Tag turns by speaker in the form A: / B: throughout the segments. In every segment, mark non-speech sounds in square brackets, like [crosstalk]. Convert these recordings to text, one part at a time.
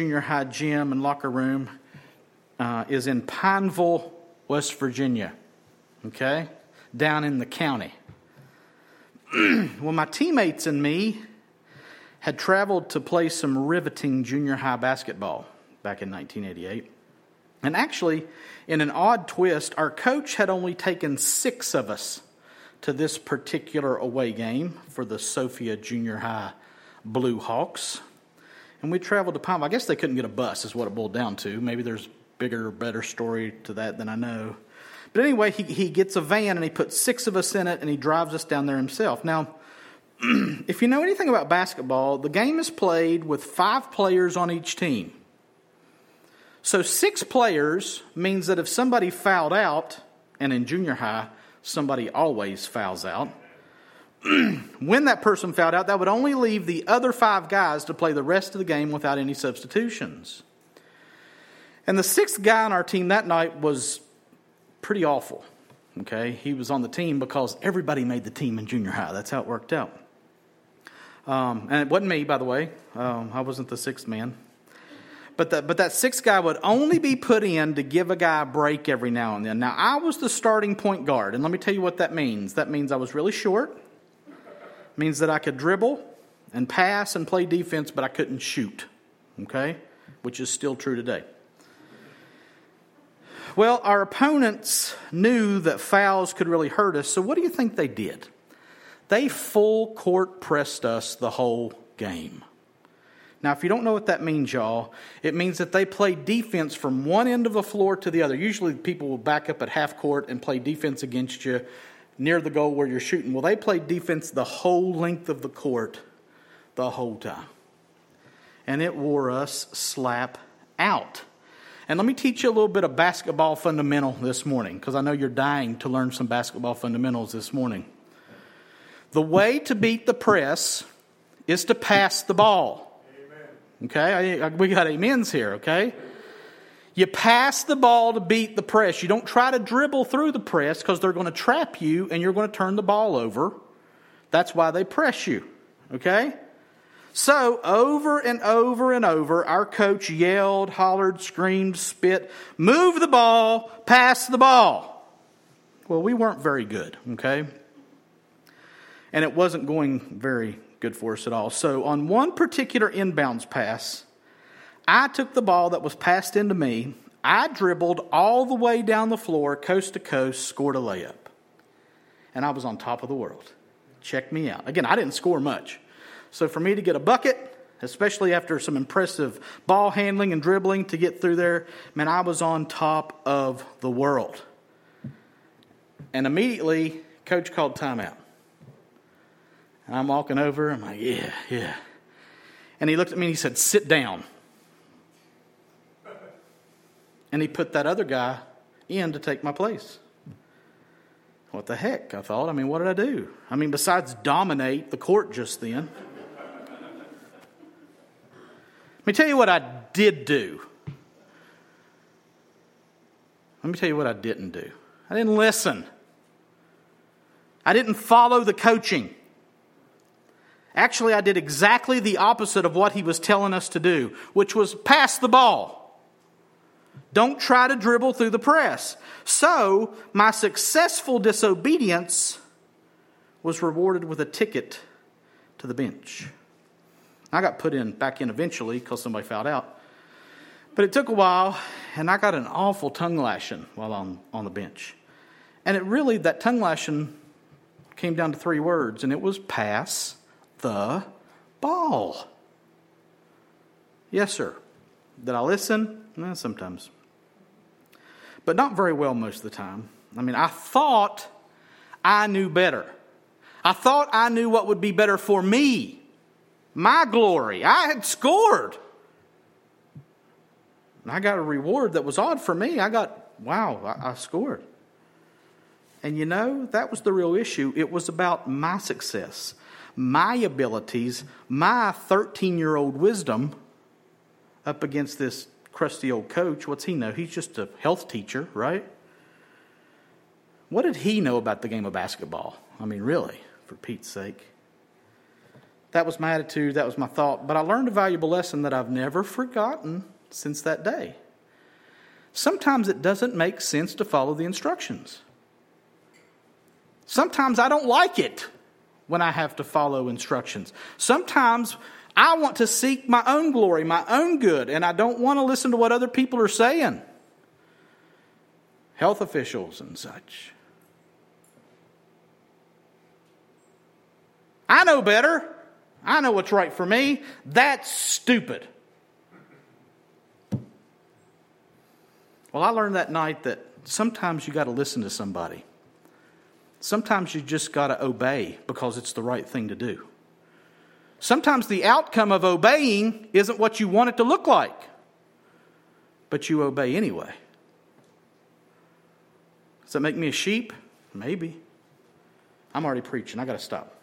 A: junior high gym and locker room uh, is in Pineville, West Virginia, okay, down in the county. [clears throat] well, my teammates and me had traveled to play some riveting junior high basketball back in 1988. And actually, in an odd twist, our coach had only taken six of us to this particular away game for the Sophia Junior High Blue Hawks. And we traveled to Palm. I guess they couldn't get a bus, is what it boiled down to. Maybe there's bigger, better story to that than I know. But anyway, he, he gets a van and he puts six of us in it and he drives us down there himself. Now, [clears throat] if you know anything about basketball, the game is played with five players on each team. So six players means that if somebody fouled out, and in junior high, somebody always fouls out. [clears throat] when that person fouled out, that would only leave the other five guys to play the rest of the game without any substitutions. And the sixth guy on our team that night was pretty awful. Okay, he was on the team because everybody made the team in junior high. That's how it worked out. Um, and it wasn't me, by the way. Um, I wasn't the sixth man. But, the, but that sixth guy would only be put in to give a guy a break every now and then. Now, I was the starting point guard, and let me tell you what that means. That means I was really short, means that I could dribble and pass and play defense, but I couldn't shoot, okay? Which is still true today. Well, our opponents knew that fouls could really hurt us, so what do you think they did? They full court pressed us the whole game. Now, if you don't know what that means, y'all, it means that they play defense from one end of the floor to the other. Usually, people will back up at half court and play defense against you near the goal where you're shooting. Well, they played defense the whole length of the court the whole time. And it wore us slap out. And let me teach you a little bit of basketball fundamental this morning because I know you're dying to learn some basketball fundamentals this morning. The way to beat the press is to pass the ball. Okay, we got amens here, okay? You pass the ball to beat the press. You don't try to dribble through the press because they're going to trap you and you're going to turn the ball over. That's why they press you, okay? So, over and over and over, our coach yelled, hollered, screamed, spit, move the ball, pass the ball. Well, we weren't very good, okay? and it wasn't going very good for us at all. So, on one particular inbounds pass, I took the ball that was passed into me, I dribbled all the way down the floor, coast to coast, scored a layup. And I was on top of the world. Check me out. Again, I didn't score much. So, for me to get a bucket, especially after some impressive ball handling and dribbling to get through there, man, I was on top of the world. And immediately, coach called timeout. And I'm walking over. I'm like, yeah, yeah. And he looked at me and he said, sit down. And he put that other guy in to take my place. What the heck? I thought. I mean, what did I do? I mean, besides dominate the court just then. Let me tell you what I did do. Let me tell you what I didn't do. I didn't listen. I didn't follow the coaching. Actually, I did exactly the opposite of what he was telling us to do, which was pass the ball. Don't try to dribble through the press. So, my successful disobedience was rewarded with a ticket to the bench. I got put in back in eventually because somebody fouled out. But it took a while, and I got an awful tongue lashing while I'm on the bench. And it really, that tongue lashing came down to three words, and it was pass the ball. Yes, sir. Did I listen? Eh, sometimes. But not very well most of the time. I mean, I thought I knew better. I thought I knew what would be better for me, my glory. I had scored. And I got a reward that was odd for me. I got, wow, I, I scored. And you know, that was the real issue. It was about my success my abilities, my 13 year old wisdom up against this crusty old coach. What's he know? He's just a health teacher, right? What did he know about the game of basketball? I mean, really, for Pete's sake. That was my attitude, that was my thought. But I learned a valuable lesson that I've never forgotten since that day. Sometimes it doesn't make sense to follow the instructions. Sometimes I don't like it when I have to follow instructions. Sometimes I want to seek my own glory, my own good, and I don't want to listen to what other people are saying. Health officials and such. I know better. I know what's right for me. That's stupid. Well, I learned that night that sometimes you got to listen to somebody. Sometimes you just got to obey because it's the right thing to do. Sometimes the outcome of obeying isn't what you want it to look like, but you obey anyway. Does that make me a sheep? Maybe. I'm already preaching. I got to stop.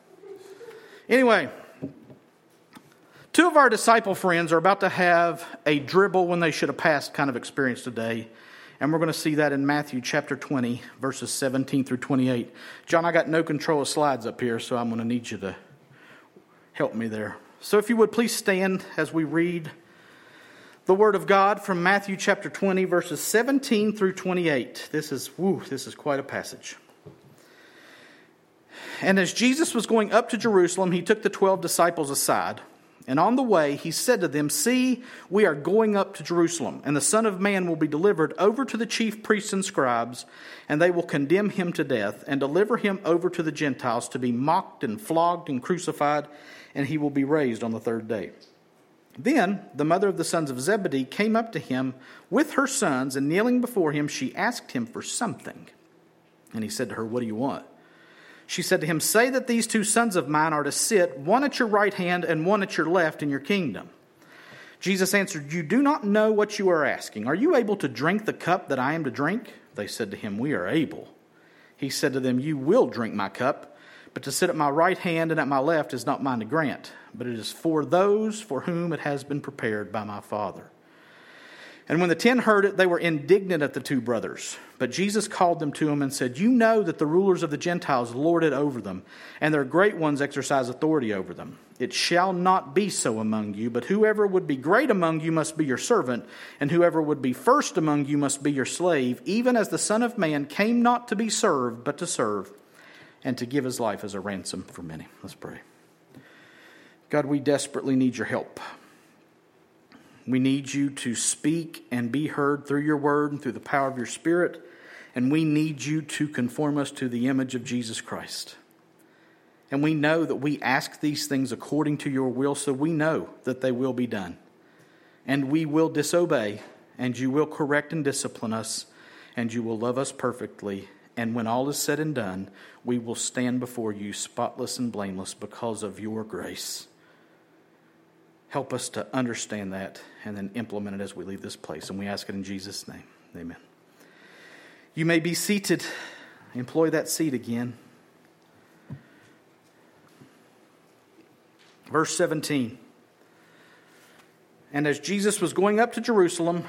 A: Anyway, two of our disciple friends are about to have a dribble when they should have passed kind of experience today. And we're going to see that in Matthew chapter 20, verses 17 through 28. John, I got no control of slides up here, so I'm going to need you to help me there. So if you would please stand as we read the word of God from Matthew chapter 20, verses 17 through 28. This is, woo, this is quite a passage. And as Jesus was going up to Jerusalem, he took the twelve disciples aside and on the way, he said to them, See, we are going up to Jerusalem, and the Son of Man will be delivered over to the chief priests and scribes, and they will condemn him to death, and deliver him over to the Gentiles to be mocked and flogged and crucified, and he will be raised on the third day. Then the mother of the sons of Zebedee came up to him with her sons, and kneeling before him, she asked him for something. And he said to her, What do you want? She said to him, Say that these two sons of mine are to sit, one at your right hand and one at your left in your kingdom. Jesus answered, You do not know what you are asking. Are you able to drink the cup that I am to drink? They said to him, We are able. He said to them, You will drink my cup, but to sit at my right hand and at my left is not mine to grant, but it is for those for whom it has been prepared by my Father. And when the ten heard it, they were indignant at the two brothers. But Jesus called them to him and said, You know that the rulers of the Gentiles lord it over them, and their great ones exercise authority over them. It shall not be so among you, but whoever would be great among you must be your servant, and whoever would be first among you must be your slave, even as the Son of Man came not to be served, but to serve, and to give his life as a ransom for many. Let's pray. God, we desperately need your help. We need you to speak and be heard through your word and through the power of your spirit. And we need you to conform us to the image of Jesus Christ. And we know that we ask these things according to your will, so we know that they will be done. And we will disobey, and you will correct and discipline us, and you will love us perfectly. And when all is said and done, we will stand before you spotless and blameless because of your grace. Help us to understand that and then implement it as we leave this place. And we ask it in Jesus' name. Amen. You may be seated. Employ that seat again. Verse 17. And as Jesus was going up to Jerusalem,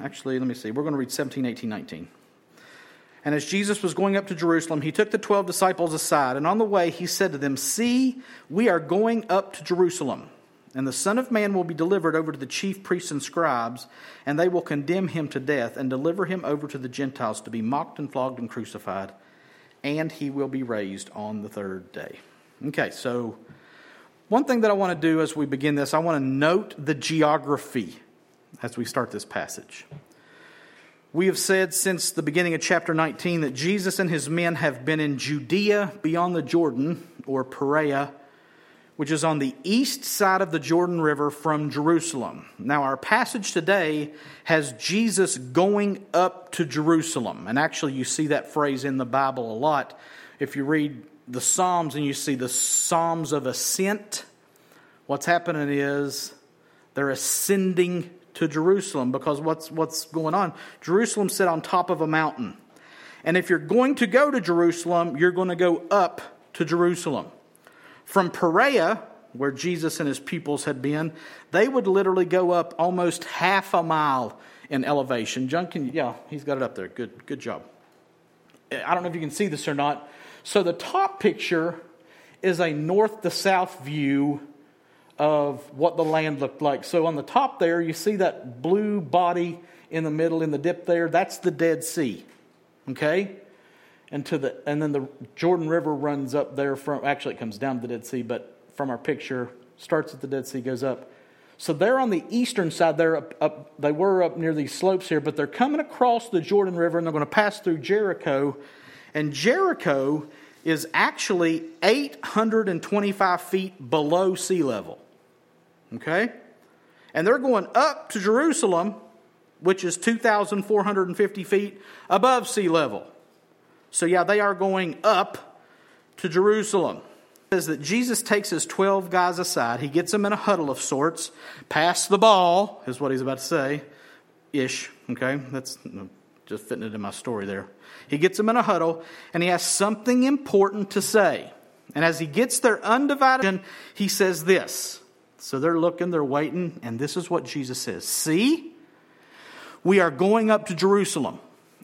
A: actually, let me see, we're going to read 17, 18, 19. And as Jesus was going up to Jerusalem, he took the twelve disciples aside, and on the way he said to them, See, we are going up to Jerusalem and the Son of Man will be delivered over to the chief priests and scribes, and they will condemn him to death and deliver him over to the Gentiles to be mocked and flogged and crucified, and he will be raised on the third day. Okay, so one thing that I want to do as we begin this, I want to note the geography as we start this passage. We have said since the beginning of chapter 19 that Jesus and his men have been in Judea beyond the Jordan, or Perea, which is on the east side of the Jordan River from Jerusalem. Now, our passage today has Jesus going up to Jerusalem. And actually, you see that phrase in the Bible a lot. If you read the Psalms and you see the Psalms of ascent, what's happening is they're ascending to Jerusalem because what's, what's going on? Jerusalem sit on top of a mountain. And if you're going to go to Jerusalem, you're going to go up to Jerusalem. From Perea, where Jesus and his pupils had been, they would literally go up almost half a mile in elevation. Can yeah, he's got it up there. Good, good job. I don't know if you can see this or not. So the top picture is a north to south view of what the land looked like. So on the top there, you see that blue body in the middle in the dip there. That's the Dead Sea. Okay? And to the and then the Jordan River runs up there from actually it comes down to the Dead Sea, but from our picture starts at the Dead Sea, goes up. So they're on the eastern side. They're up, up, they were up near these slopes here, but they're coming across the Jordan River and they're going to pass through Jericho. And Jericho is actually 825 feet below sea level. Okay? And they're going up to Jerusalem, which is 2,450 feet above sea level. So, yeah, they are going up to Jerusalem. It says that Jesus takes his 12 guys aside. He gets them in a huddle of sorts. Pass the ball, is what he's about to say. Ish, okay? That's just fitting it in my story there. He gets them in a huddle, and he has something important to say. And as he gets their undivided, he says this so they're looking, they're waiting, and this is what Jesus says See, we are going up to Jerusalem,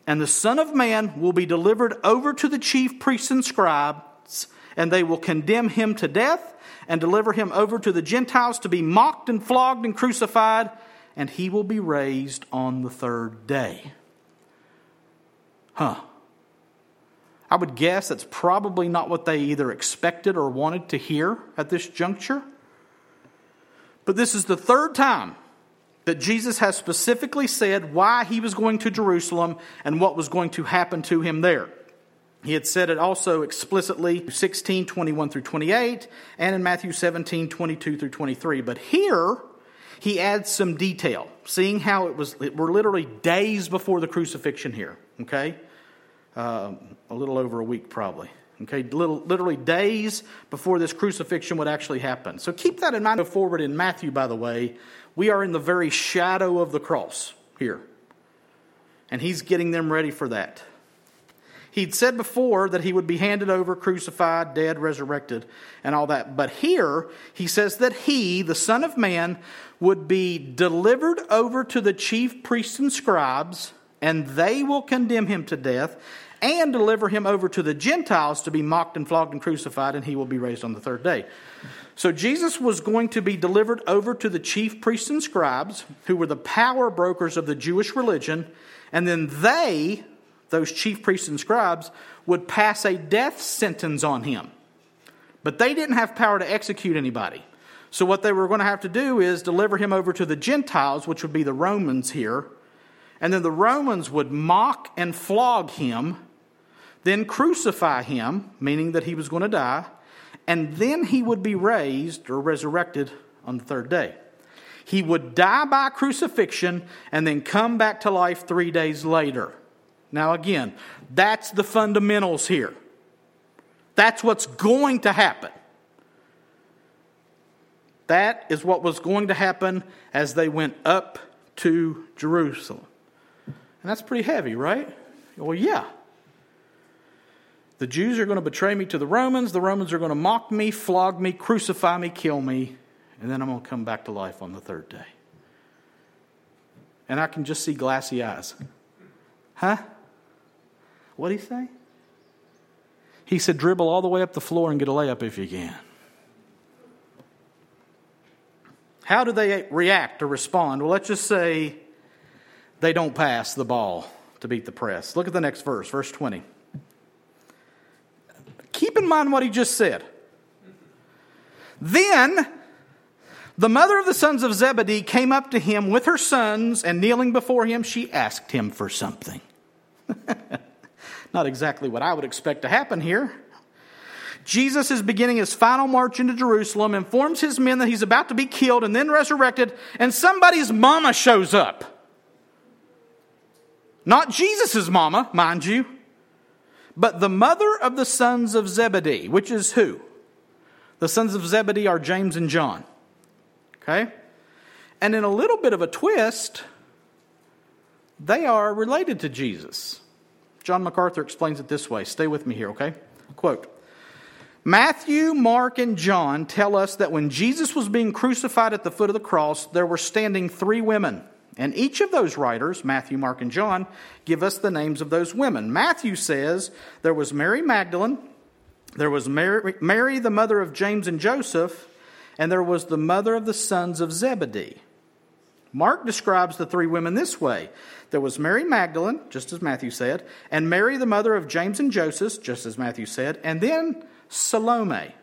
A: and the Son of Man will be delivered over to the chief priests and scribes, and they will condemn him to death and deliver him over to the Gentiles to be mocked and flogged and crucified, and he will be raised on the third day. Huh. I would guess that's probably not what they either expected or wanted to hear at this juncture. But this is the third time that Jesus has specifically said why he was going to Jerusalem and what was going to happen to him there. He had said it also explicitly 16, 21 through 28, and in Matthew 17, 22 through 23. But here, he adds some detail, seeing how it was, we're literally days before the crucifixion here, okay? Uh, a little over a week probably. Okay, literally days before this crucifixion would actually happen. So keep that in mind. Go forward in Matthew, by the way, we are in the very shadow of the cross here. And he's getting them ready for that. He'd said before that he would be handed over, crucified, dead, resurrected, and all that. But here, he says that he, the Son of Man, would be delivered over to the chief priests and scribes, and they will condemn him to death and deliver him over to the Gentiles to be mocked and flogged and crucified, and he will be raised on the third day. So Jesus was going to be delivered over to the chief priests and scribes, who were the power brokers of the Jewish religion, and then they, those chief priests and scribes, would pass a death sentence on him. But they didn't have power to execute anybody. So what they were going to have to do is deliver him over to the Gentiles, which would be the Romans here. And then the Romans would mock and flog him then crucify him, meaning that he was going to die, and then he would be raised or resurrected on the third day. He would die by crucifixion and then come back to life three days later. Now, again, that's the fundamentals here. That's what's going to happen. That is what was going to happen as they went up to Jerusalem. And that's pretty heavy, right? Well, yeah. The Jews are going to betray me to the Romans. The Romans are going to mock me, flog me, crucify me, kill me, and then I'm going to come back to life on the third day. And I can just see glassy eyes. Huh? What did he say? He said, dribble all the way up the floor and get a layup if you can. How do they react or respond? Well, let's just say they don't pass the ball to beat the press. Look at the next verse, verse 20. Keep in mind what he just said. Then the mother of the sons of Zebedee came up to him with her sons, and kneeling before him, she asked him for something. [laughs] Not exactly what I would expect to happen here. Jesus is beginning his final march into Jerusalem, informs his men that he's about to be killed and then resurrected, and somebody's mama shows up. Not Jesus' mama, mind you. But the mother of the sons of Zebedee, which is who? The sons of Zebedee are James and John. Okay? And in a little bit of a twist, they are related to Jesus. John MacArthur explains it this way. Stay with me here, okay? Quote Matthew, Mark, and John tell us that when Jesus was being crucified at the foot of the cross, there were standing three women and each of those writers, Matthew, Mark, and John, give us the names of those women. Matthew says there was Mary Magdalene, there was Mary, Mary, the mother of James and Joseph, and there was the mother of the sons of Zebedee. Mark describes the three women this way there was Mary Magdalene, just as Matthew said, and Mary, the mother of James and Joseph, just as Matthew said, and then Salome,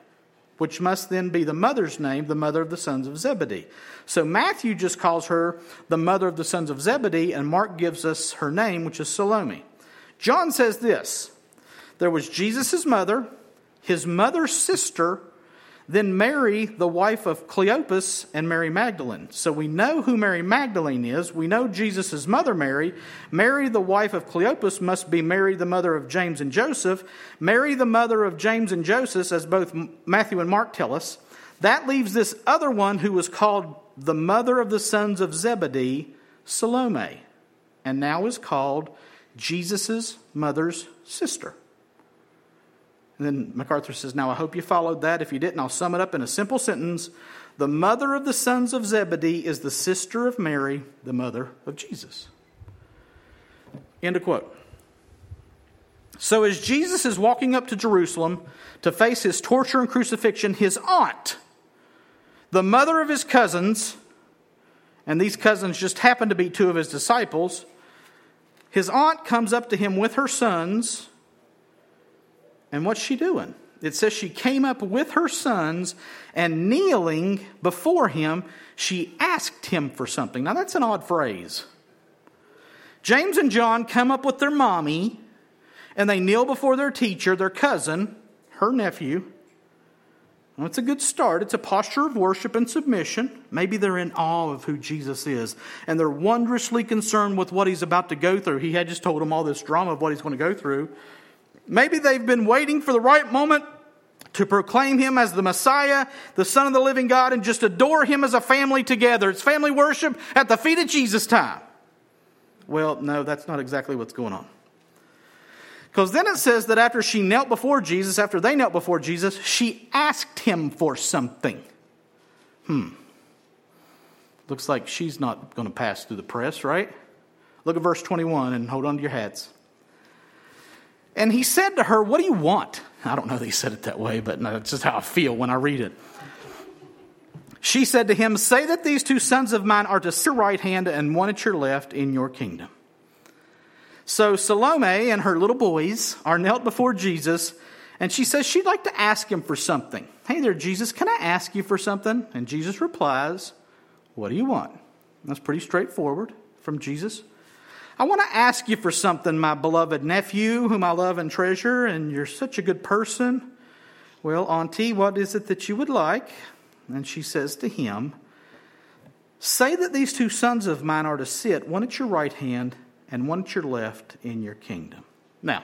A: which must then be the mother's name, the mother of the sons of Zebedee. So Matthew just calls her the mother of the sons of Zebedee, and Mark gives us her name, which is Salome. John says this there was Jesus' mother, his mother's sister, then Mary, the wife of Cleopas, and Mary Magdalene. So we know who Mary Magdalene is. We know Jesus' mother, Mary. Mary, the wife of Cleopas, must be Mary, the mother of James and Joseph. Mary, the mother of James and Joseph, as both Matthew and Mark tell us. That leaves this other one who was called the mother of the sons of Zebedee, Salome, and now is called Jesus' mother's sister. Then MacArthur says, Now I hope you followed that. If you didn't, I'll sum it up in a simple sentence. The mother of the sons of Zebedee is the sister of Mary, the mother of Jesus. End of quote. So, as Jesus is walking up to Jerusalem to face his torture and crucifixion, his aunt, the mother of his cousins, and these cousins just happen to be two of his disciples, his aunt comes up to him with her sons and what's she doing? It says she came up with her sons and kneeling before him, she asked him for something. Now, that's an odd phrase. James and John come up with their mommy and they kneel before their teacher, their cousin, her nephew. Well, it's a good start. It's a posture of worship and submission. Maybe they're in awe of who Jesus is and they're wondrously concerned with what he's about to go through. He had just told them all this drama of what he's going to go through. Maybe they've been waiting for the right moment to proclaim him as the Messiah, the Son of the living God, and just adore him as a family together. It's family worship at the feet of Jesus time. Well, no, that's not exactly what's going on. Because then it says that after she knelt before Jesus, after they knelt before Jesus, she asked him for something. Hmm. Looks like she's not going to pass through the press, right? Look at verse 21 and hold on to your hats. And he said to her, What do you want? I don't know that he said it that way, but that's just how I feel when I read it. She said to him, Say that these two sons of mine are to your right hand and one at your left in your kingdom. So Salome and her little boys are knelt before Jesus, and she says she'd like to ask him for something. Hey there, Jesus, can I ask you for something? And Jesus replies, What do you want? That's pretty straightforward from Jesus. I want to ask you for something, my beloved nephew, whom I love and treasure, and you're such a good person. Well, Auntie, what is it that you would like? And she says to him, Say that these two sons of mine are to sit, one at your right hand and one at your left, in your kingdom. Now,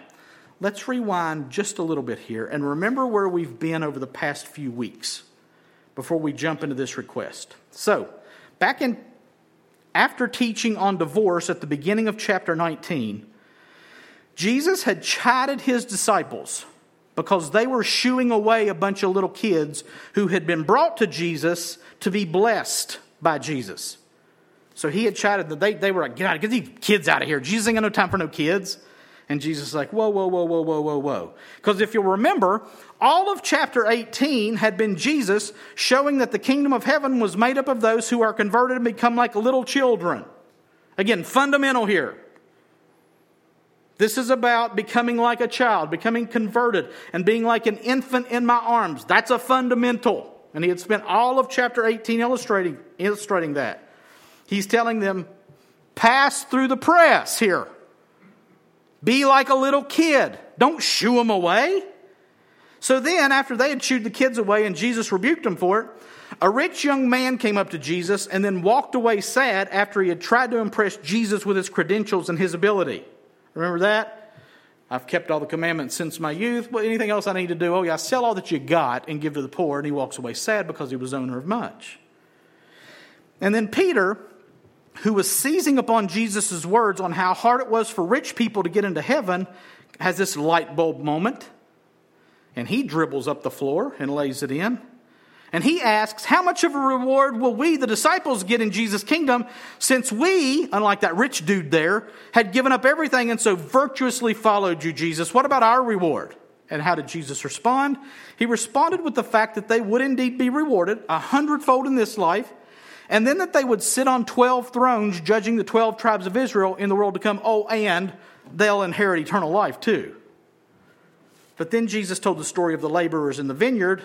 A: let's rewind just a little bit here and remember where we've been over the past few weeks before we jump into this request. So, back in after teaching on divorce at the beginning of chapter 19, Jesus had chided his disciples because they were shooing away a bunch of little kids who had been brought to Jesus to be blessed by Jesus. So he had chided that they, they were like, get out, get these kids out of here. Jesus ain't got no time for no kids. And Jesus is like, whoa, whoa, whoa, whoa, whoa, whoa, whoa. Because if you'll remember, all of chapter 18 had been Jesus showing that the kingdom of heaven was made up of those who are converted and become like little children. Again, fundamental here. This is about becoming like a child, becoming converted, and being like an infant in my arms. That's a fundamental. And he had spent all of chapter 18 illustrating, illustrating that. He's telling them, pass through the press here. Be like a little kid. Don't shoo them away. So then, after they had shooed the kids away and Jesus rebuked them for it, a rich young man came up to Jesus and then walked away sad after he had tried to impress Jesus with his credentials and his ability. Remember that? I've kept all the commandments since my youth. What anything else I need to do? Oh, yeah, sell all that you got and give to the poor. And he walks away sad because he was owner of much. And then Peter, who was seizing upon Jesus' words on how hard it was for rich people to get into heaven, has this light bulb moment. And he dribbles up the floor and lays it in. And he asks, How much of a reward will we, the disciples, get in Jesus' kingdom since we, unlike that rich dude there, had given up everything and so virtuously followed you, Jesus? What about our reward? And how did Jesus respond? He responded with the fact that they would indeed be rewarded a hundredfold in this life, and then that they would sit on 12 thrones judging the 12 tribes of Israel in the world to come. Oh, and they'll inherit eternal life too. But then Jesus told the story of the laborers in the vineyard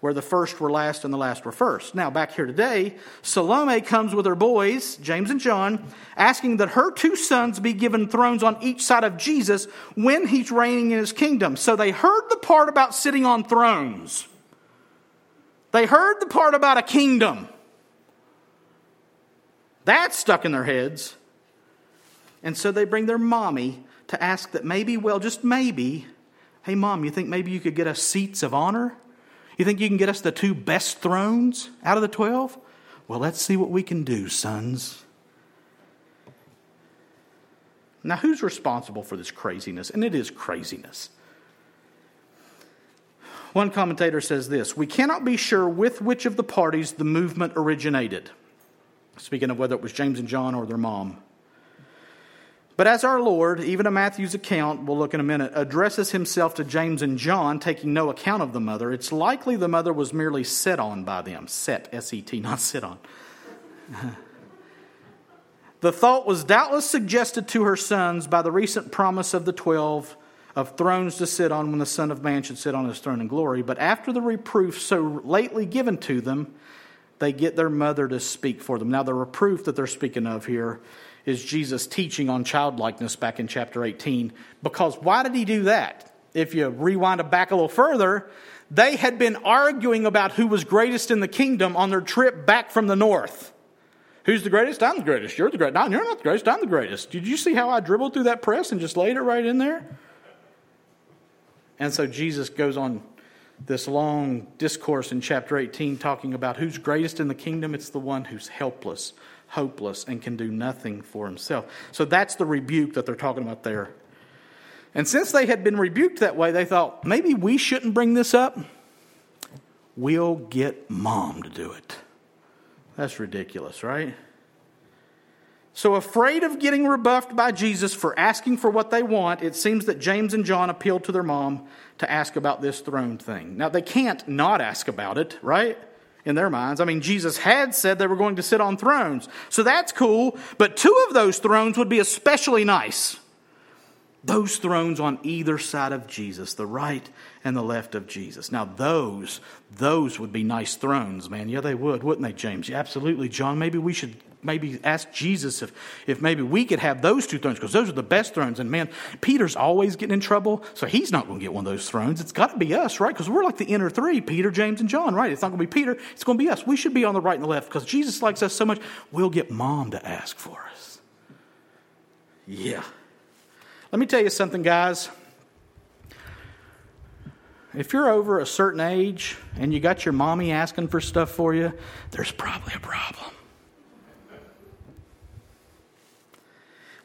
A: where the first were last and the last were first. Now, back here today, Salome comes with her boys, James and John, asking that her two sons be given thrones on each side of Jesus when he's reigning in his kingdom. So they heard the part about sitting on thrones, they heard the part about a kingdom. That stuck in their heads. And so they bring their mommy to ask that maybe, well, just maybe, hey, mom, you think maybe you could get us seats of honor? You think you can get us the two best thrones out of the 12? Well, let's see what we can do, sons. Now, who's responsible for this craziness? And it is craziness. One commentator says this We cannot be sure with which of the parties the movement originated. Speaking of whether it was James and John or their mom. But as our Lord, even in Matthew's account, we'll look in a minute, addresses himself to James and John, taking no account of the mother, it's likely the mother was merely set on by them. Set, S E T, not sit on. [laughs] the thought was doubtless suggested to her sons by the recent promise of the twelve of thrones to sit on when the Son of Man should sit on his throne in glory. But after the reproof so lately given to them, they get their mother to speak for them. Now, the reproof that they're speaking of here is Jesus teaching on childlikeness back in chapter 18. Because why did he do that? If you rewind it back a little further, they had been arguing about who was greatest in the kingdom on their trip back from the north. Who's the greatest? I'm the greatest. You're the greatest. No, you're not the greatest. I'm the greatest. Did you see how I dribbled through that press and just laid it right in there? And so Jesus goes on this long discourse in chapter 18 talking about who's greatest in the kingdom. It's the one who's helpless, hopeless, and can do nothing for himself. So that's the rebuke that they're talking about there. And since they had been rebuked that way, they thought, maybe we shouldn't bring this up. We'll get mom to do it. That's ridiculous, right? So, afraid of getting rebuffed by Jesus for asking for what they want, it seems that James and John appealed to their mom to ask about this throne thing. Now, they can't not ask about it, right? in their minds. I mean, Jesus had said they were going to sit on thrones. So that's cool. But two of those thrones would be especially nice. Those thrones on either side of Jesus, the right and the left of Jesus. Now, those, those would be nice thrones, man. Yeah, they would, wouldn't they, James? Yeah, absolutely, John. Maybe we should maybe ask Jesus if, if maybe we could have those two thrones because those are the best thrones. And man, Peter's always getting in trouble, so he's not going to get one of those thrones. It's got to be us, right? Because we're like the inner three Peter, James, and John, right? It's not going to be Peter, it's going to be us. We should be on the right and the left because Jesus likes us so much, we'll get mom to ask for us. Yeah. Let me tell you something, guys. If you're over a certain age and you got your mommy asking for stuff for you, there's probably a problem.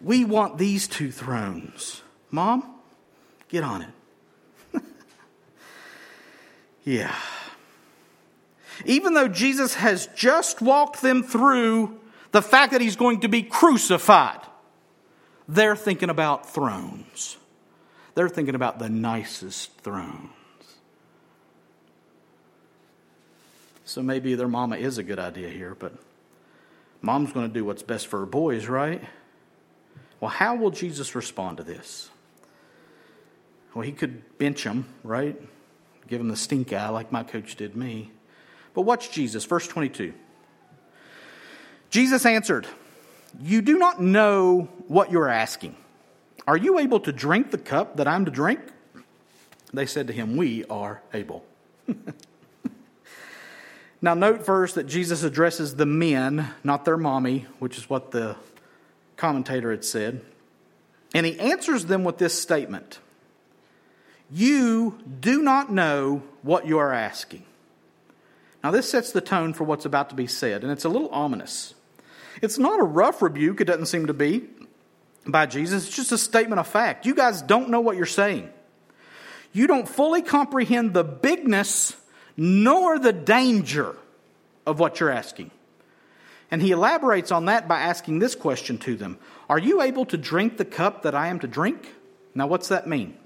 A: We want these two thrones. Mom, get on it. [laughs] yeah. Even though Jesus has just walked them through the fact that he's going to be crucified, they're thinking about thrones. They're thinking about the nicest thrones. So maybe their mama is a good idea here, but mom's going to do what's best for her boys, right? Well, how will Jesus respond to this? Well, he could bench him, right? Give him the stink eye like my coach did me. But watch Jesus, verse 22. Jesus answered, You do not know what you're asking. Are you able to drink the cup that I'm to drink? They said to him, We are able. [laughs] now, note first that Jesus addresses the men, not their mommy, which is what the commentator had said. And he answers them with this statement You do not know what you are asking. Now, this sets the tone for what's about to be said, and it's a little ominous. It's not a rough rebuke, it doesn't seem to be, by Jesus. It's just a statement of fact. You guys don't know what you're saying. You don't fully comprehend the bigness nor the danger of what you're asking. And he elaborates on that by asking this question to them Are you able to drink the cup that I am to drink? Now, what's that mean?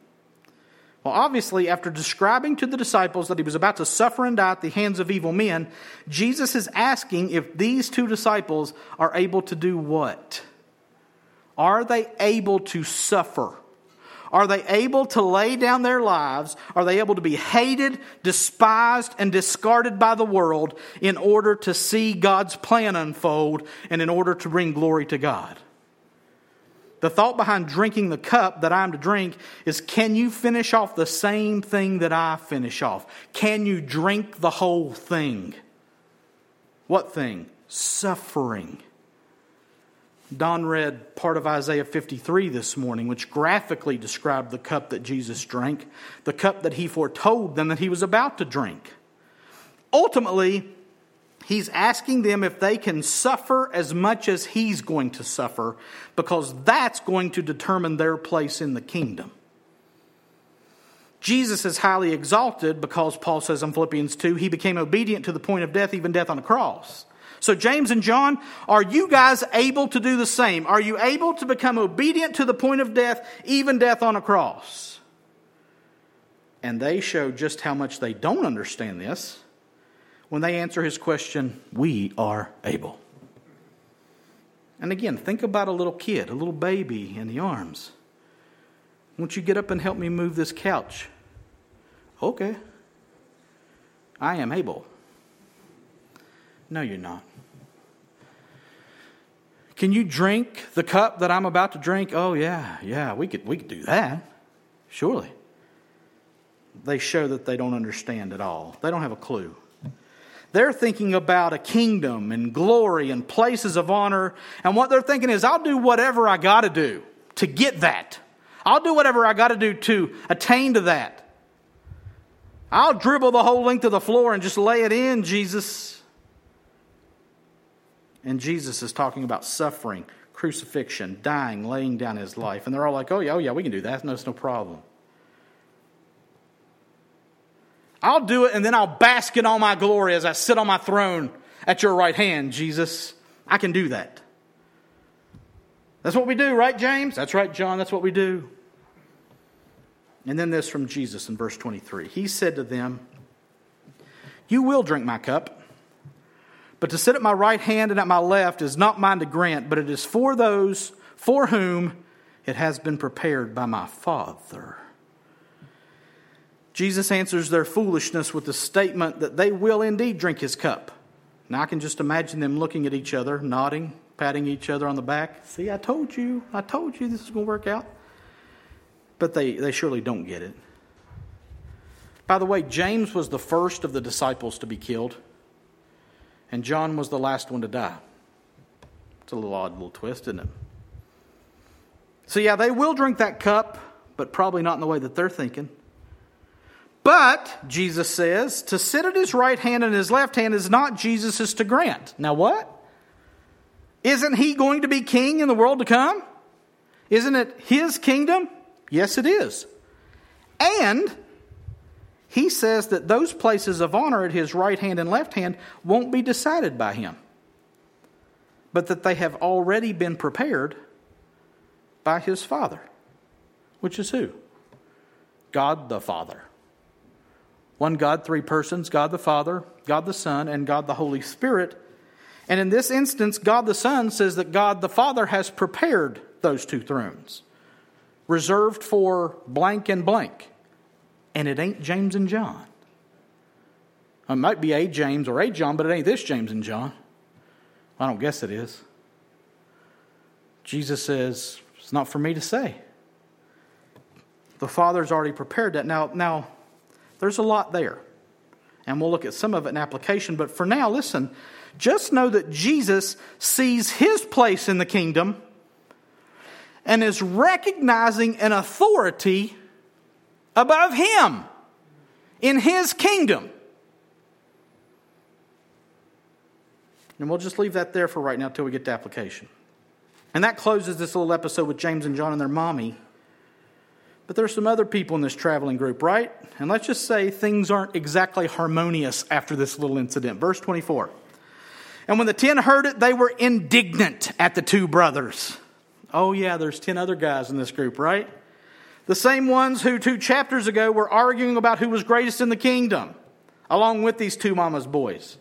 A: Well, obviously, after describing to the disciples that he was about to suffer and die at the hands of evil men, Jesus is asking if these two disciples are able to do what? Are they able to suffer? Are they able to lay down their lives? Are they able to be hated, despised, and discarded by the world in order to see God's plan unfold and in order to bring glory to God? The thought behind drinking the cup that I'm to drink is can you finish off the same thing that I finish off? Can you drink the whole thing? What thing? Suffering. Don read part of Isaiah 53 this morning, which graphically described the cup that Jesus drank, the cup that he foretold them that he was about to drink. Ultimately, He's asking them if they can suffer as much as he's going to suffer, because that's going to determine their place in the kingdom. Jesus is highly exalted because Paul says in Philippians 2, he became obedient to the point of death, even death on the cross. So, James and John, are you guys able to do the same? Are you able to become obedient to the point of death, even death on a cross? And they show just how much they don't understand this when they answer his question, We are able. And again, think about a little kid, a little baby in the arms. Won't you get up and help me move this couch? Okay. I am able. No, you're not. Can you drink the cup that I'm about to drink? Oh yeah, yeah, we could we could do that. Surely. They show that they don't understand at all. They don't have a clue. They're thinking about a kingdom and glory and places of honor. And what they're thinking is, I'll do whatever I got to do to get that. I'll do whatever I got to do to attain to that. I'll dribble the whole length of the floor and just lay it in, Jesus. And Jesus is talking about suffering, crucifixion, dying, laying down his life. And they're all like, oh, yeah, oh, yeah, we can do that. No, it's no problem. I'll do it and then I'll bask in all my glory as I sit on my throne at your right hand, Jesus. I can do that. That's what we do, right, James? That's right, John. That's what we do. And then this from Jesus in verse 23. He said to them, You will drink my cup, but to sit at my right hand and at my left is not mine to grant, but it is for those for whom it has been prepared by my Father. Jesus answers their foolishness with the statement that they will indeed drink his cup. Now I can just imagine them looking at each other, nodding, patting each other on the back. See, I told you, I told you this is going to work out. But they, they surely don't get it. By the way, James was the first of the disciples to be killed, and John was the last one to die. It's a little odd little twist, isn't it? So, yeah, they will drink that cup, but probably not in the way that they're thinking. But, Jesus says, to sit at his right hand and his left hand is not Jesus' to grant. Now, what? Isn't he going to be king in the world to come? Isn't it his kingdom? Yes, it is. And he says that those places of honor at his right hand and left hand won't be decided by him, but that they have already been prepared by his Father, which is who? God the Father. One God, three persons God the Father, God the Son, and God the Holy Spirit. And in this instance, God the Son says that God the Father has prepared those two thrones, reserved for blank and blank. And it ain't James and John. It might be a James or a John, but it ain't this James and John. I don't guess it is. Jesus says, It's not for me to say. The Father's already prepared that. Now, now there's a lot there. And we'll look at some of it in application. But for now, listen, just know that Jesus sees his place in the kingdom and is recognizing an authority above him in his kingdom. And we'll just leave that there for right now until we get to application. And that closes this little episode with James and John and their mommy. But there's some other people in this traveling group, right? And let's just say things aren't exactly harmonious after this little incident. Verse 24. And when the ten heard it, they were indignant at the two brothers. Oh, yeah, there's 10 other guys in this group, right? The same ones who two chapters ago were arguing about who was greatest in the kingdom, along with these two mama's boys.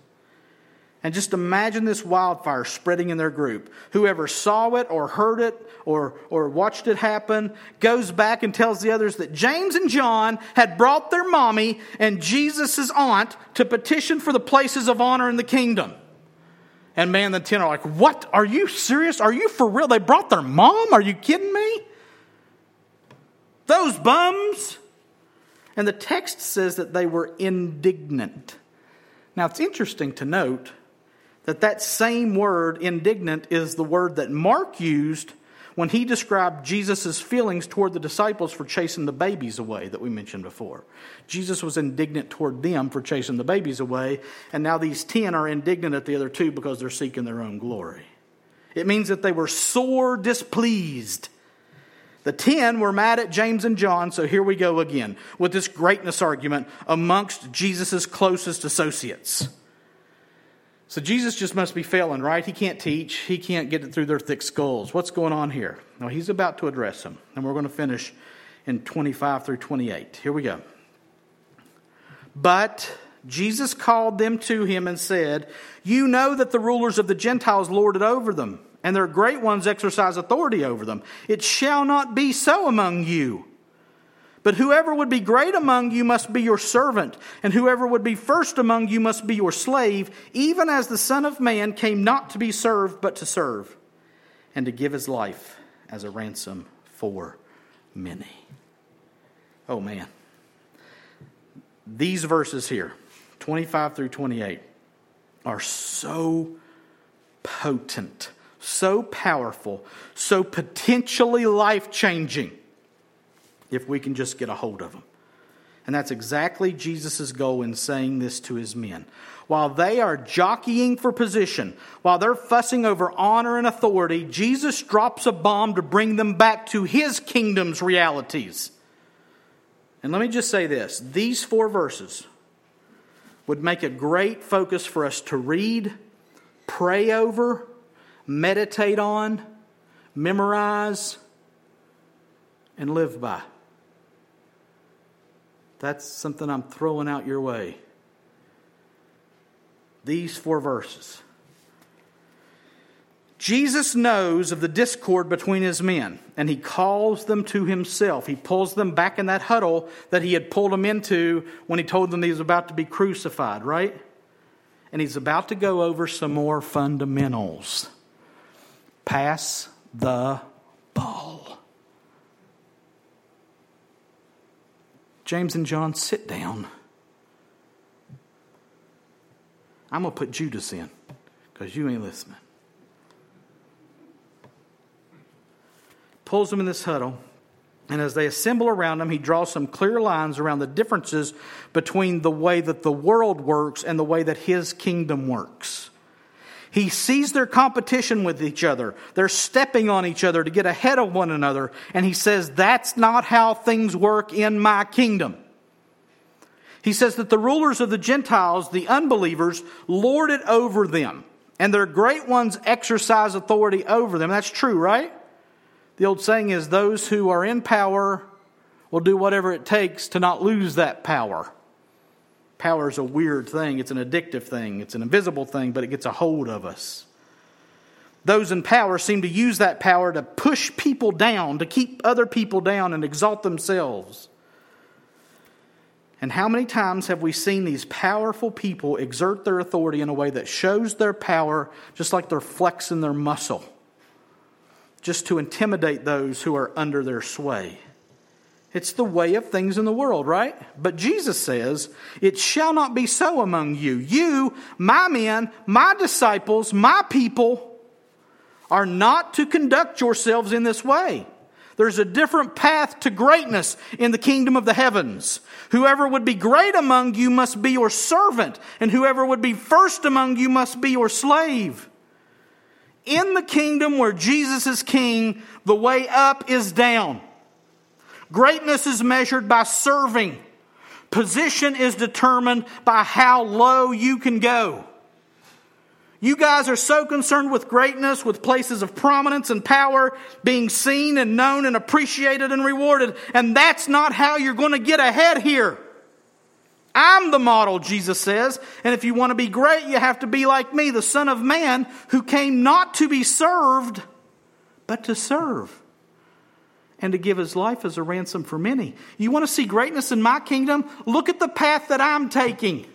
A: And just imagine this wildfire spreading in their group. Whoever saw it or heard it or, or watched it happen goes back and tells the others that James and John had brought their mommy and Jesus' aunt to petition for the places of honor in the kingdom. And man, the ten are like, What? Are you serious? Are you for real? They brought their mom? Are you kidding me? Those bums. And the text says that they were indignant. Now, it's interesting to note that that same word, indignant, is the word that Mark used when he described Jesus' feelings toward the disciples for chasing the babies away that we mentioned before. Jesus was indignant toward them for chasing the babies away, and now these ten are indignant at the other two because they're seeking their own glory. It means that they were sore displeased. The ten were mad at James and John, so here we go again with this greatness argument amongst Jesus' closest associates. So Jesus just must be failing, right? He can't teach. He can't get it through their thick skulls. What's going on here? Now, he's about to address them, and we're going to finish in 25 through 28. Here we go. But Jesus called them to him and said, You know that the rulers of the Gentiles lord it over them, and their great ones exercise authority over them. It shall not be so among you. But whoever would be great among you must be your servant, and whoever would be first among you must be your slave, even as the Son of Man came not to be served, but to serve, and to give his life as a ransom for many. Oh man. These verses here, 25 through 28, are so potent, so powerful, so potentially life changing if we can just get a hold of them. And that's exactly Jesus' goal in saying this to his men. While they are jockeying for position, while they're fussing over honor and authority, Jesus drops a bomb to bring them back to his kingdom's realities. And let me just say this these four verses would make a great focus for us to read, pray over, meditate on, memorize, and live by. That's something I'm throwing out your way. These four verses. Jesus knows of the discord between his men, and he calls them to himself. He pulls them back in that huddle that he had pulled them into when he told them he was about to be crucified, right? And he's about to go over some more fundamentals. Pass the ball. James and John, sit down. I'm going to put Judas in because you ain't listening. Pulls them in this huddle. And as they assemble around him, he draws some clear lines around the differences between the way that the world works and the way that his kingdom works. He sees their competition with each other. They're stepping on each other to get ahead of one another. And he says, That's not how things work in my kingdom. He says that the rulers of the Gentiles, the unbelievers, lord it over them, and their great ones exercise authority over them. That's true, right? The old saying is, Those who are in power will do whatever it takes to not lose that power. Power is a weird thing. It's an addictive thing. It's an invisible thing, but it gets a hold of us. Those in power seem to use that power to push people down, to keep other people down and exalt themselves. And how many times have we seen these powerful people exert their authority in a way that shows their power just like they're flexing their muscle, just to intimidate those who are under their sway? It's the way of things in the world, right? But Jesus says, It shall not be so among you. You, my men, my disciples, my people, are not to conduct yourselves in this way. There's a different path to greatness in the kingdom of the heavens. Whoever would be great among you must be your servant, and whoever would be first among you must be your slave. In the kingdom where Jesus is king, the way up is down. Greatness is measured by serving. Position is determined by how low you can go. You guys are so concerned with greatness, with places of prominence and power, being seen and known and appreciated and rewarded. And that's not how you're going to get ahead here. I'm the model, Jesus says. And if you want to be great, you have to be like me, the Son of Man, who came not to be served, but to serve and to give his life as a ransom for many. You want to see greatness in my kingdom? Look at the path that I'm taking.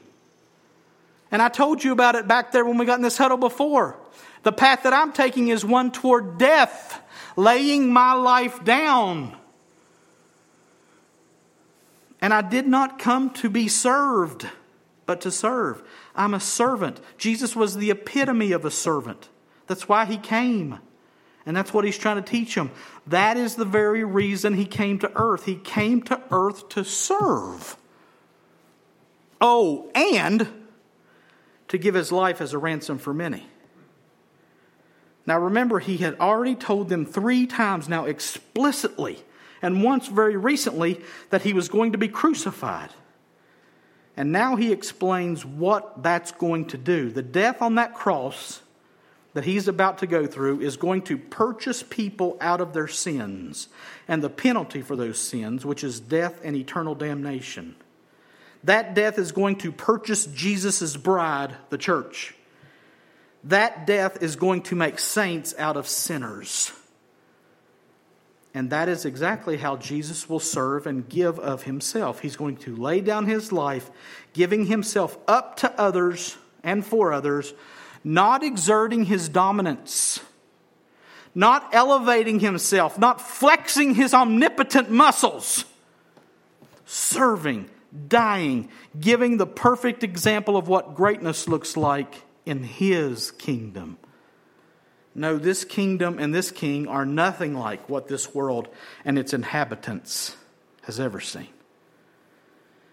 A: And I told you about it back there when we got in this huddle before. The path that I'm taking is one toward death, laying my life down. And I did not come to be served, but to serve. I'm a servant. Jesus was the epitome of a servant. That's why he came. And that's what he's trying to teach them. That is the very reason he came to earth. He came to earth to serve. Oh, and to give his life as a ransom for many. Now remember, he had already told them three times now explicitly, and once very recently, that he was going to be crucified. And now he explains what that's going to do. The death on that cross that he's about to go through is going to purchase people out of their sins and the penalty for those sins, which is death and eternal damnation. That death is going to purchase Jesus' bride, the church. That death is going to make saints out of sinners. And that is exactly how Jesus will serve and give of himself. He's going to lay down his life, giving himself up to others and for others, not exerting his dominance, not elevating himself, not flexing his omnipotent muscles, serving dying, giving the perfect example of what greatness looks like in his kingdom. No, this kingdom and this king are nothing like what this world and its inhabitants has ever seen.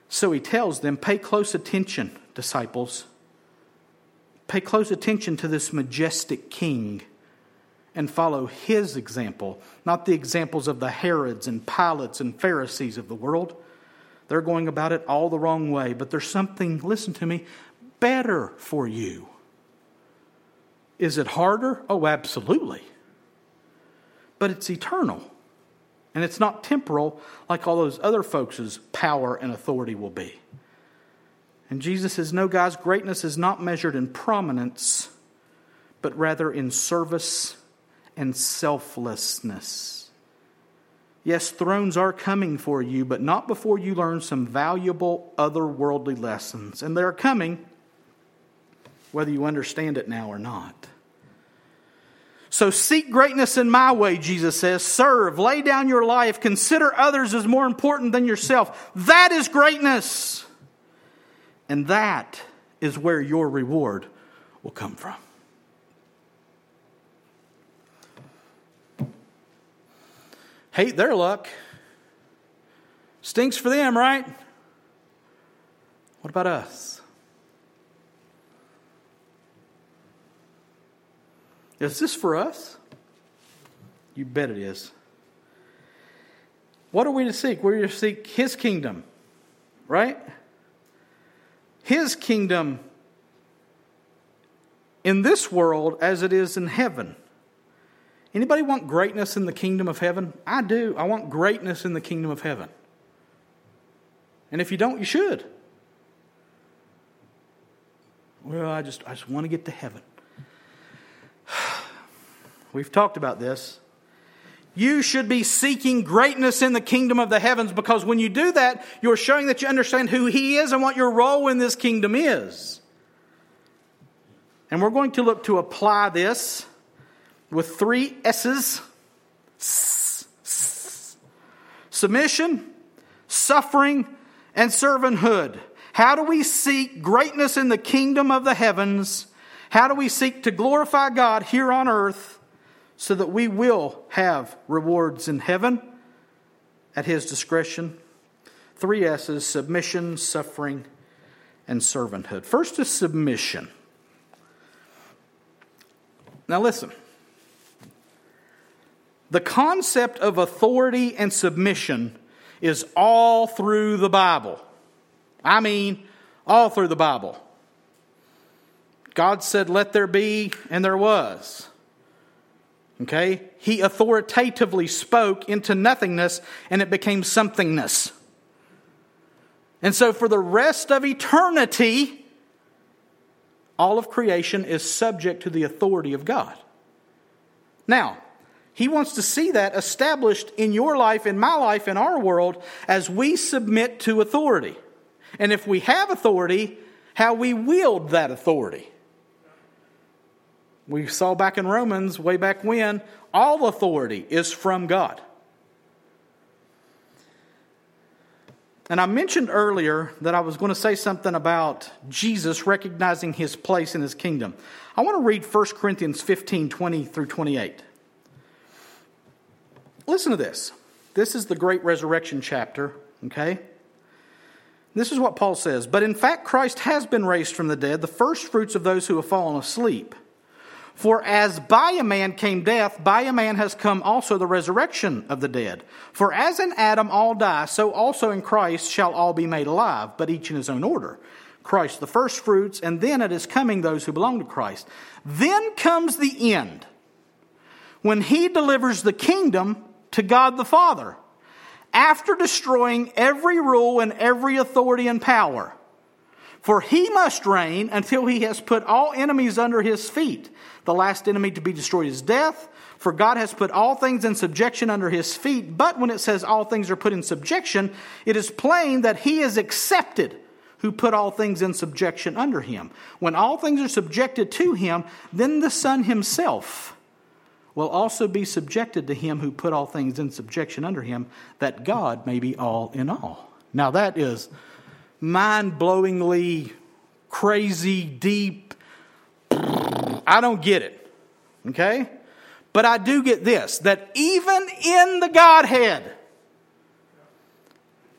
A: So he tells them pay close attention, disciples. Pay close attention to this majestic king and follow his example, not the examples of the Herods and Pilates and Pharisees of the world. They're going about it all the wrong way, but there's something, listen to me, better for you. Is it harder? Oh, absolutely. But it's eternal. And it's not temporal like all those other folks' power and authority will be. And Jesus says, No, guys, greatness is not measured in prominence, but rather in service and selflessness. Yes, thrones are coming for you, but not before you learn some valuable otherworldly lessons. And they're coming, whether you understand it now or not. So seek greatness in my way, Jesus says. Serve, lay down your life, consider others as more important than yourself. That is greatness. And that is where your reward will come from. hate their luck. Stinks for them, right? What about us? Is this for us? You bet it is. What are we to seek? We're to seek His kingdom, right? His kingdom in this world as it is in heaven. Anybody want greatness in the kingdom of heaven? I do. I want greatness in the kingdom of heaven. And if you don't, you should. Well, I just I just want to get to heaven. [sighs] We've talked about this. You should be seeking greatness in the kingdom of the heavens because when you do that, you're showing that you understand who He is and what your role in this kingdom is. And we're going to look to apply this with three S's submission, suffering, and servanthood. How do we seek greatness in the kingdom of the heavens? How do we seek to glorify God here on earth so that we will have rewards in heaven at His discretion? Three S's submission, suffering, and servanthood. First is submission. Now, listen. The concept of authority and submission is all through the Bible. I mean, all through the Bible. God said, Let there be, and there was. Okay? He authoritatively spoke into nothingness, and it became somethingness. And so, for the rest of eternity, all of creation is subject to the authority of God. Now, he wants to see that established in your life, in my life, in our world, as we submit to authority. And if we have authority, how we wield that authority. We saw back in Romans, way back when, all authority is from God. And I mentioned earlier that I was going to say something about Jesus recognizing his place in his kingdom. I want to read 1 Corinthians 15 20 through 28. Listen to this. This is the great resurrection chapter, okay? This is what Paul says. But in fact, Christ has been raised from the dead, the first fruits of those who have fallen asleep. For as by a man came death, by a man has come also the resurrection of the dead. For as in Adam all die, so also in Christ shall all be made alive, but each in his own order. Christ the first fruits, and then at his coming those who belong to Christ. Then comes the end, when he delivers the kingdom to God the Father, after destroying every rule and every authority and power. For he must reign until he has put all enemies under his feet. The last enemy to be destroyed is death. For God has put all things in subjection under his feet. But when it says all things are put in subjection, it is plain that he is accepted who put all things in subjection under him. When all things are subjected to him, then the Son himself will also be subjected to him who put all things in subjection under him, that God may be all in all. Now, that is mind blowingly crazy, deep, I don't get it. Okay? But I do get this that even in the Godhead,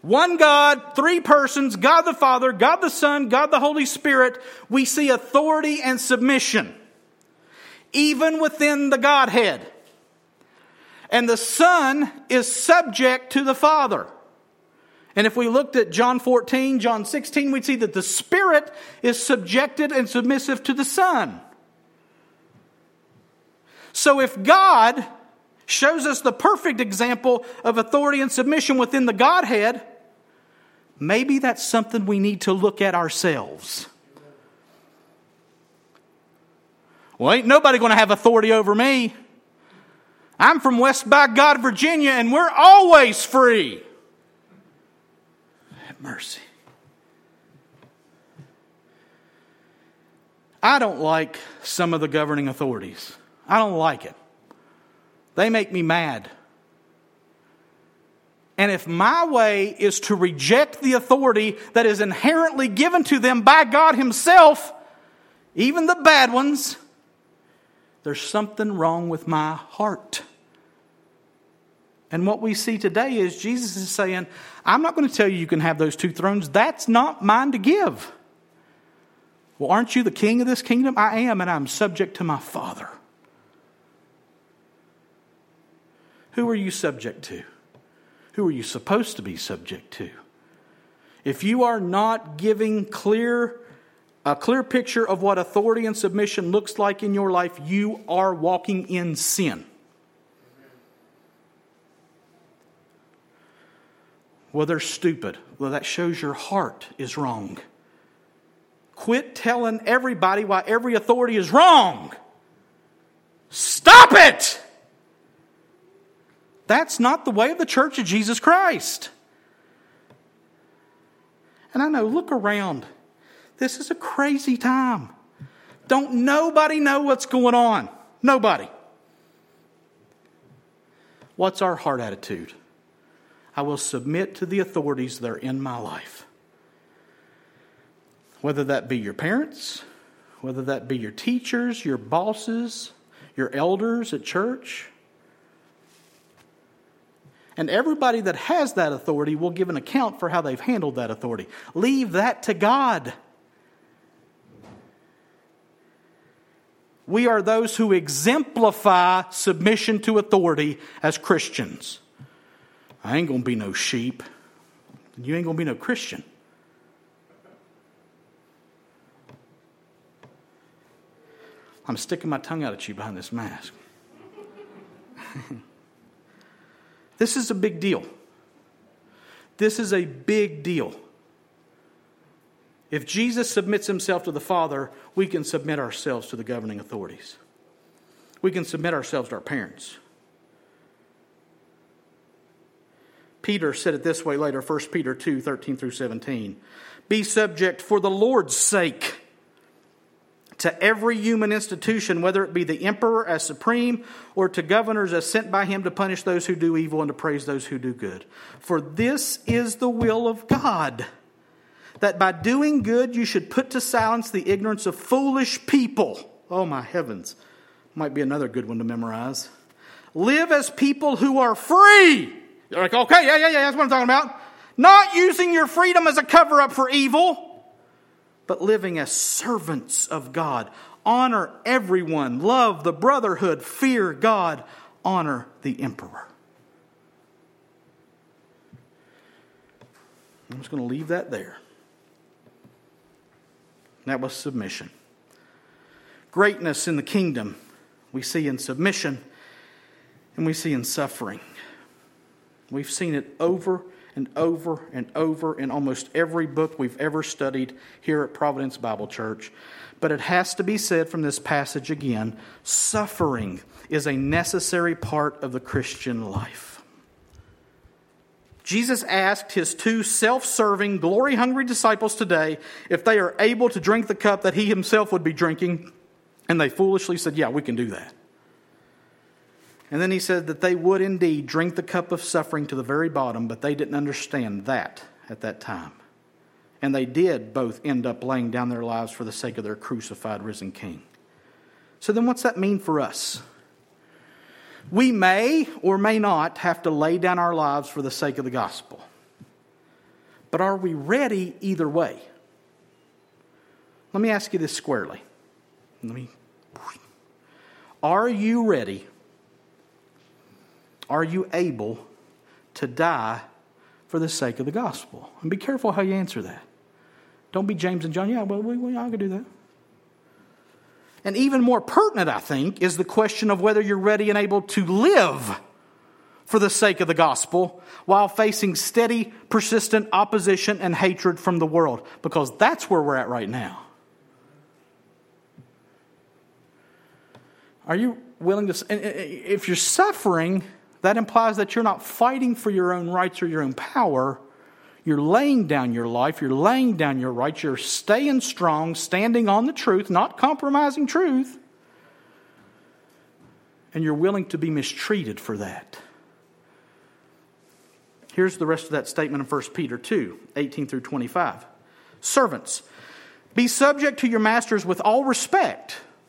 A: one God, three persons, God the Father, God the Son, God the Holy Spirit, we see authority and submission, even within the Godhead. And the Son is subject to the Father. And if we looked at John 14, John 16, we'd see that the Spirit is subjected and submissive to the Son. So if God shows us the perfect example of authority and submission within the Godhead, maybe that's something we need to look at ourselves. Well, ain't nobody going to have authority over me. I'm from West by God, Virginia, and we're always free. Mercy. I don't like some of the governing authorities. I don't like it. They make me mad. And if my way is to reject the authority that is inherently given to them by God Himself, even the bad ones, there's something wrong with my heart. And what we see today is Jesus is saying, I'm not going to tell you you can have those two thrones. That's not mine to give. Well, aren't you the king of this kingdom? I am, and I'm subject to my Father. Who are you subject to? Who are you supposed to be subject to? If you are not giving clear a clear picture of what authority and submission looks like in your life, you are walking in sin. Well, they're stupid. Well, that shows your heart is wrong. Quit telling everybody why every authority is wrong. Stop it! That's not the way of the church of Jesus Christ. And I know, look around. This is a crazy time. Don't nobody know what's going on. Nobody. What's our heart attitude? I will submit to the authorities that are in my life. Whether that be your parents, whether that be your teachers, your bosses, your elders at church, and everybody that has that authority will give an account for how they've handled that authority. Leave that to God. We are those who exemplify submission to authority as Christians. I ain't going to be no sheep. And You ain't going to be no Christian. I'm sticking my tongue out at you behind this mask. [laughs] this is a big deal. This is a big deal. If Jesus submits himself to the Father, we can submit ourselves to the governing authorities. We can submit ourselves to our parents. Peter said it this way later, 1 Peter 2 13 through 17. Be subject for the Lord's sake to every human institution, whether it be the emperor as supreme or to governors as sent by him to punish those who do evil and to praise those who do good. For this is the will of God, that by doing good you should put to silence the ignorance of foolish people. Oh, my heavens. Might be another good one to memorize. Live as people who are free. You're like, okay, yeah, yeah, yeah, that's what I'm talking about. Not using your freedom as a cover up for evil but living as servants of God. Honor everyone, love the brotherhood, fear God, honor the emperor. I'm just going to leave that there. That was submission. Greatness in the kingdom we see in submission and we see in suffering. We've seen it over and over and over in almost every book we've ever studied here at Providence Bible Church. But it has to be said from this passage again suffering is a necessary part of the Christian life. Jesus asked his two self serving, glory hungry disciples today if they are able to drink the cup that he himself would be drinking, and they foolishly said, Yeah, we can do that. And then he said that they would indeed drink the cup of suffering to the very bottom, but they didn't understand that at that time. And they did both end up laying down their lives for the sake of their crucified, risen King. So then, what's that mean for us? We may or may not have to lay down our lives for the sake of the gospel. But are we ready either way? Let me ask you this squarely. Let me. Are you ready are you able to die for the sake of the gospel? And be careful how you answer that. Don't be James and John. Yeah, well, we, we, I could do that. And even more pertinent, I think, is the question of whether you're ready and able to live for the sake of the gospel while facing steady, persistent opposition and hatred from the world, because that's where we're at right now. Are you willing to, if you're suffering, that implies that you're not fighting for your own rights or your own power. You're laying down your life, you're laying down your rights, you're staying strong, standing on the truth, not compromising truth. And you're willing to be mistreated for that. Here's the rest of that statement in 1 Peter 2 18 through 25. Servants, be subject to your masters with all respect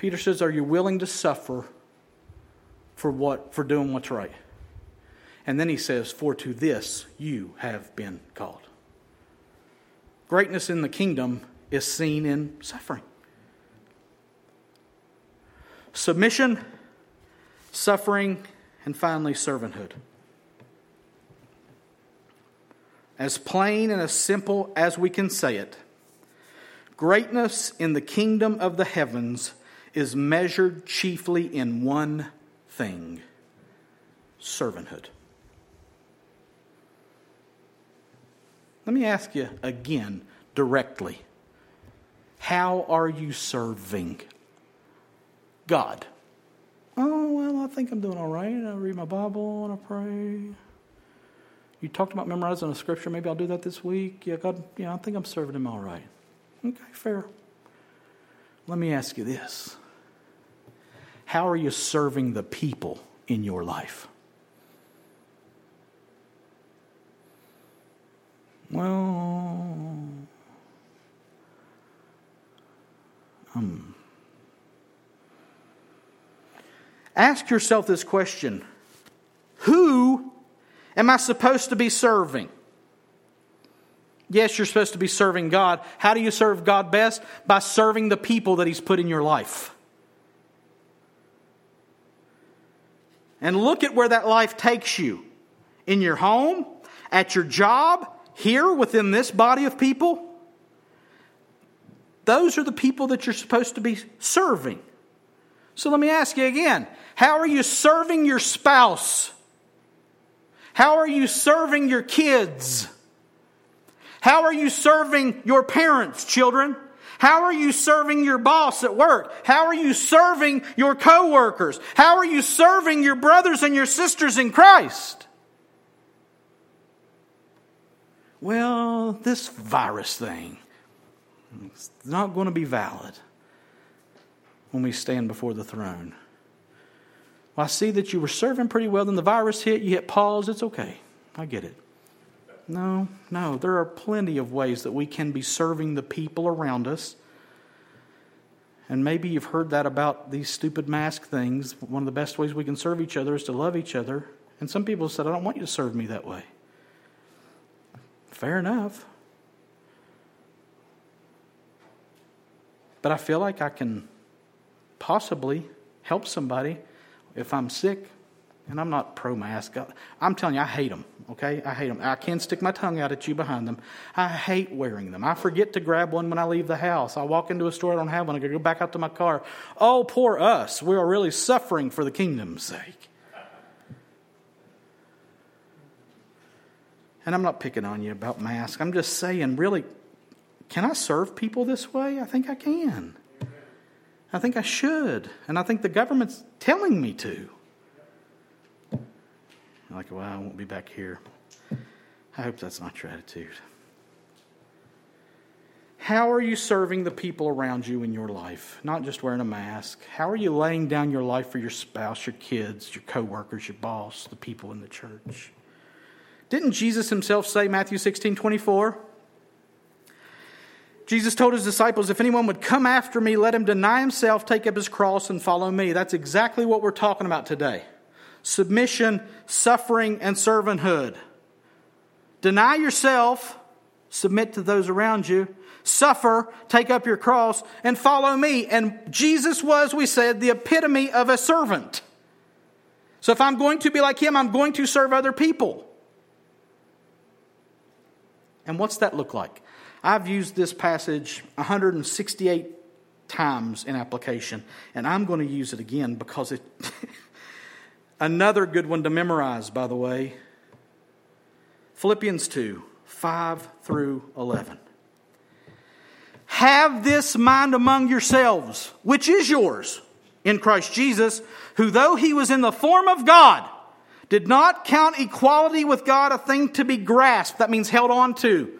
A: Peter says, Are you willing to suffer for what for doing what's right? And then he says, For to this you have been called. Greatness in the kingdom is seen in suffering. Submission, suffering, and finally servanthood. As plain and as simple as we can say it, greatness in the kingdom of the heavens is measured chiefly in one thing servanthood. Let me ask you again directly how are you serving God? Oh, well, I think I'm doing all right. I read my Bible and I pray. You talked about memorizing a scripture. Maybe I'll do that this week. Yeah, God, yeah, I think I'm serving Him all right. Okay, fair. Let me ask you this How are you serving the people in your life? Well, um, ask yourself this question Who am I supposed to be serving? Yes, you're supposed to be serving God. How do you serve God best? By serving the people that He's put in your life. And look at where that life takes you in your home, at your job, here within this body of people. Those are the people that you're supposed to be serving. So let me ask you again how are you serving your spouse? How are you serving your kids? How are you serving your parents, children? How are you serving your boss at work? How are you serving your coworkers? How are you serving your brothers and your sisters in Christ? Well, this virus thing is not going to be valid when we stand before the throne. Well, I see that you were serving pretty well, then the virus hit, you hit pause, it's okay. I get it. No, no, there are plenty of ways that we can be serving the people around us. And maybe you've heard that about these stupid mask things. One of the best ways we can serve each other is to love each other. And some people said, I don't want you to serve me that way. Fair enough. But I feel like I can possibly help somebody if I'm sick and I'm not pro mask. I'm telling you, I hate them, okay? I hate them. I can't stick my tongue out at you behind them. I hate wearing them. I forget to grab one when I leave the house. I walk into a store, I don't have one. I go back out to my car. Oh, poor us. We are really suffering for the kingdom's sake. And I'm not picking on you about masks. I'm just saying, really, can I serve people this way? I think I can. I think I should. And I think the government's telling me to. Like, well, I won't be back here. I hope that's not your attitude. How are you serving the people around you in your life? Not just wearing a mask. How are you laying down your life for your spouse, your kids, your coworkers, your boss, the people in the church? Didn't Jesus himself say, Matthew 16 24? Jesus told his disciples, If anyone would come after me, let him deny himself, take up his cross, and follow me. That's exactly what we're talking about today submission, suffering, and servanthood. Deny yourself, submit to those around you, suffer, take up your cross, and follow me. And Jesus was, we said, the epitome of a servant. So if I'm going to be like him, I'm going to serve other people. And what's that look like? I've used this passage 168 times in application, and I'm going to use it again because it. [laughs] Another good one to memorize, by the way Philippians 2 5 through 11. Have this mind among yourselves, which is yours in Christ Jesus, who, though he was in the form of God, did not count equality with God a thing to be grasped. That means held on to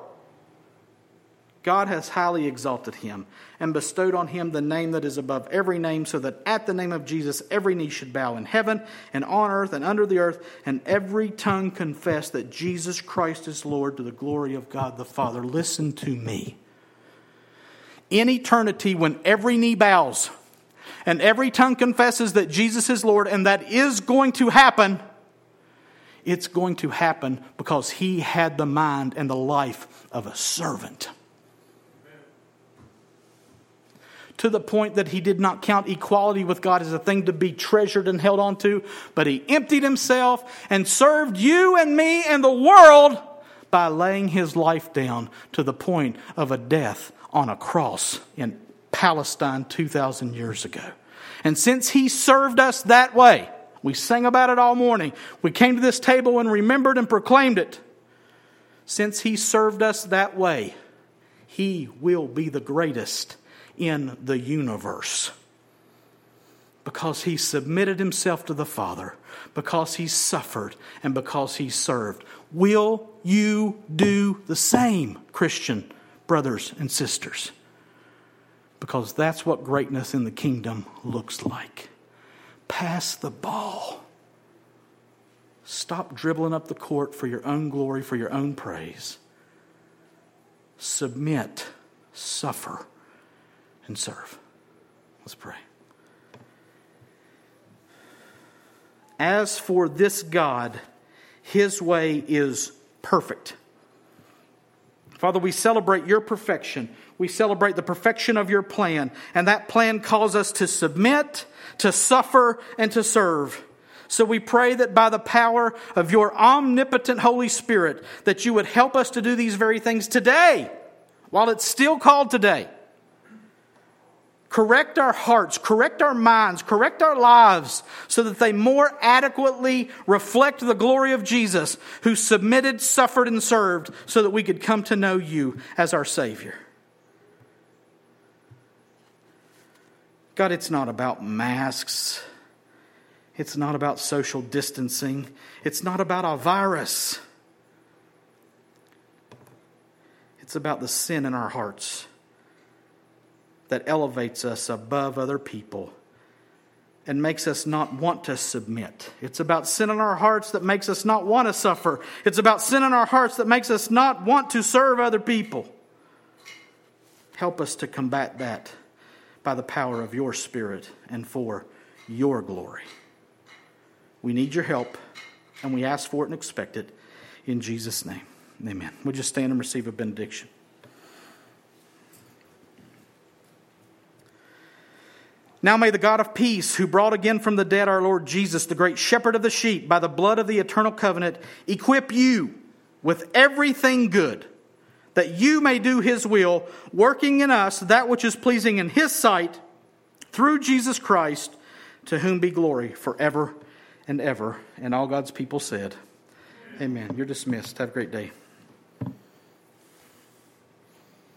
A: God has highly exalted him and bestowed on him the name that is above every name, so that at the name of Jesus every knee should bow in heaven and on earth and under the earth, and every tongue confess that Jesus Christ is Lord to the glory of God the Father. Listen to me. In eternity, when every knee bows and every tongue confesses that Jesus is Lord, and that is going to happen, it's going to happen because he had the mind and the life of a servant to the point that he did not count equality with God as a thing to be treasured and held on to, but he emptied himself and served you and me and the world by laying his life down to the point of a death on a cross in Palestine 2,000 years ago. And since he served us that way, we sang about it all morning. We came to this table and remembered and proclaimed it. Since he served us that way, he will be the greatest in the universe. Because he submitted himself to the Father, because he suffered, and because he served. Will you do the same, Christian brothers and sisters? Because that's what greatness in the kingdom looks like. Pass the ball. Stop dribbling up the court for your own glory, for your own praise. Submit, suffer, and serve. Let's pray. As for this God, his way is perfect. Father, we celebrate your perfection. We celebrate the perfection of your plan. And that plan calls us to submit, to suffer, and to serve. So we pray that by the power of your omnipotent Holy Spirit, that you would help us to do these very things today, while it's still called today. Correct our hearts, correct our minds, correct our lives so that they more adequately reflect the glory of Jesus who submitted, suffered, and served so that we could come to know you as our Savior. God, it's not about masks. It's not about social distancing. It's not about a virus. It's about the sin in our hearts that elevates us above other people and makes us not want to submit. It's about sin in our hearts that makes us not want to suffer. It's about sin in our hearts that makes us not want to serve other people. Help us to combat that by the power of your Spirit and for your glory. We need your help, and we ask for it and expect it in Jesus' name. Amen. Would you stand and receive a benediction. Now may the God of peace, who brought again from the dead our Lord Jesus, the great shepherd of the sheep, by the blood of the eternal covenant, equip you with everything good, that you may do his will, working in us that which is pleasing in his sight, through Jesus Christ, to whom be glory forever and ever. And all God's people said, Amen. You're dismissed. Have a great day.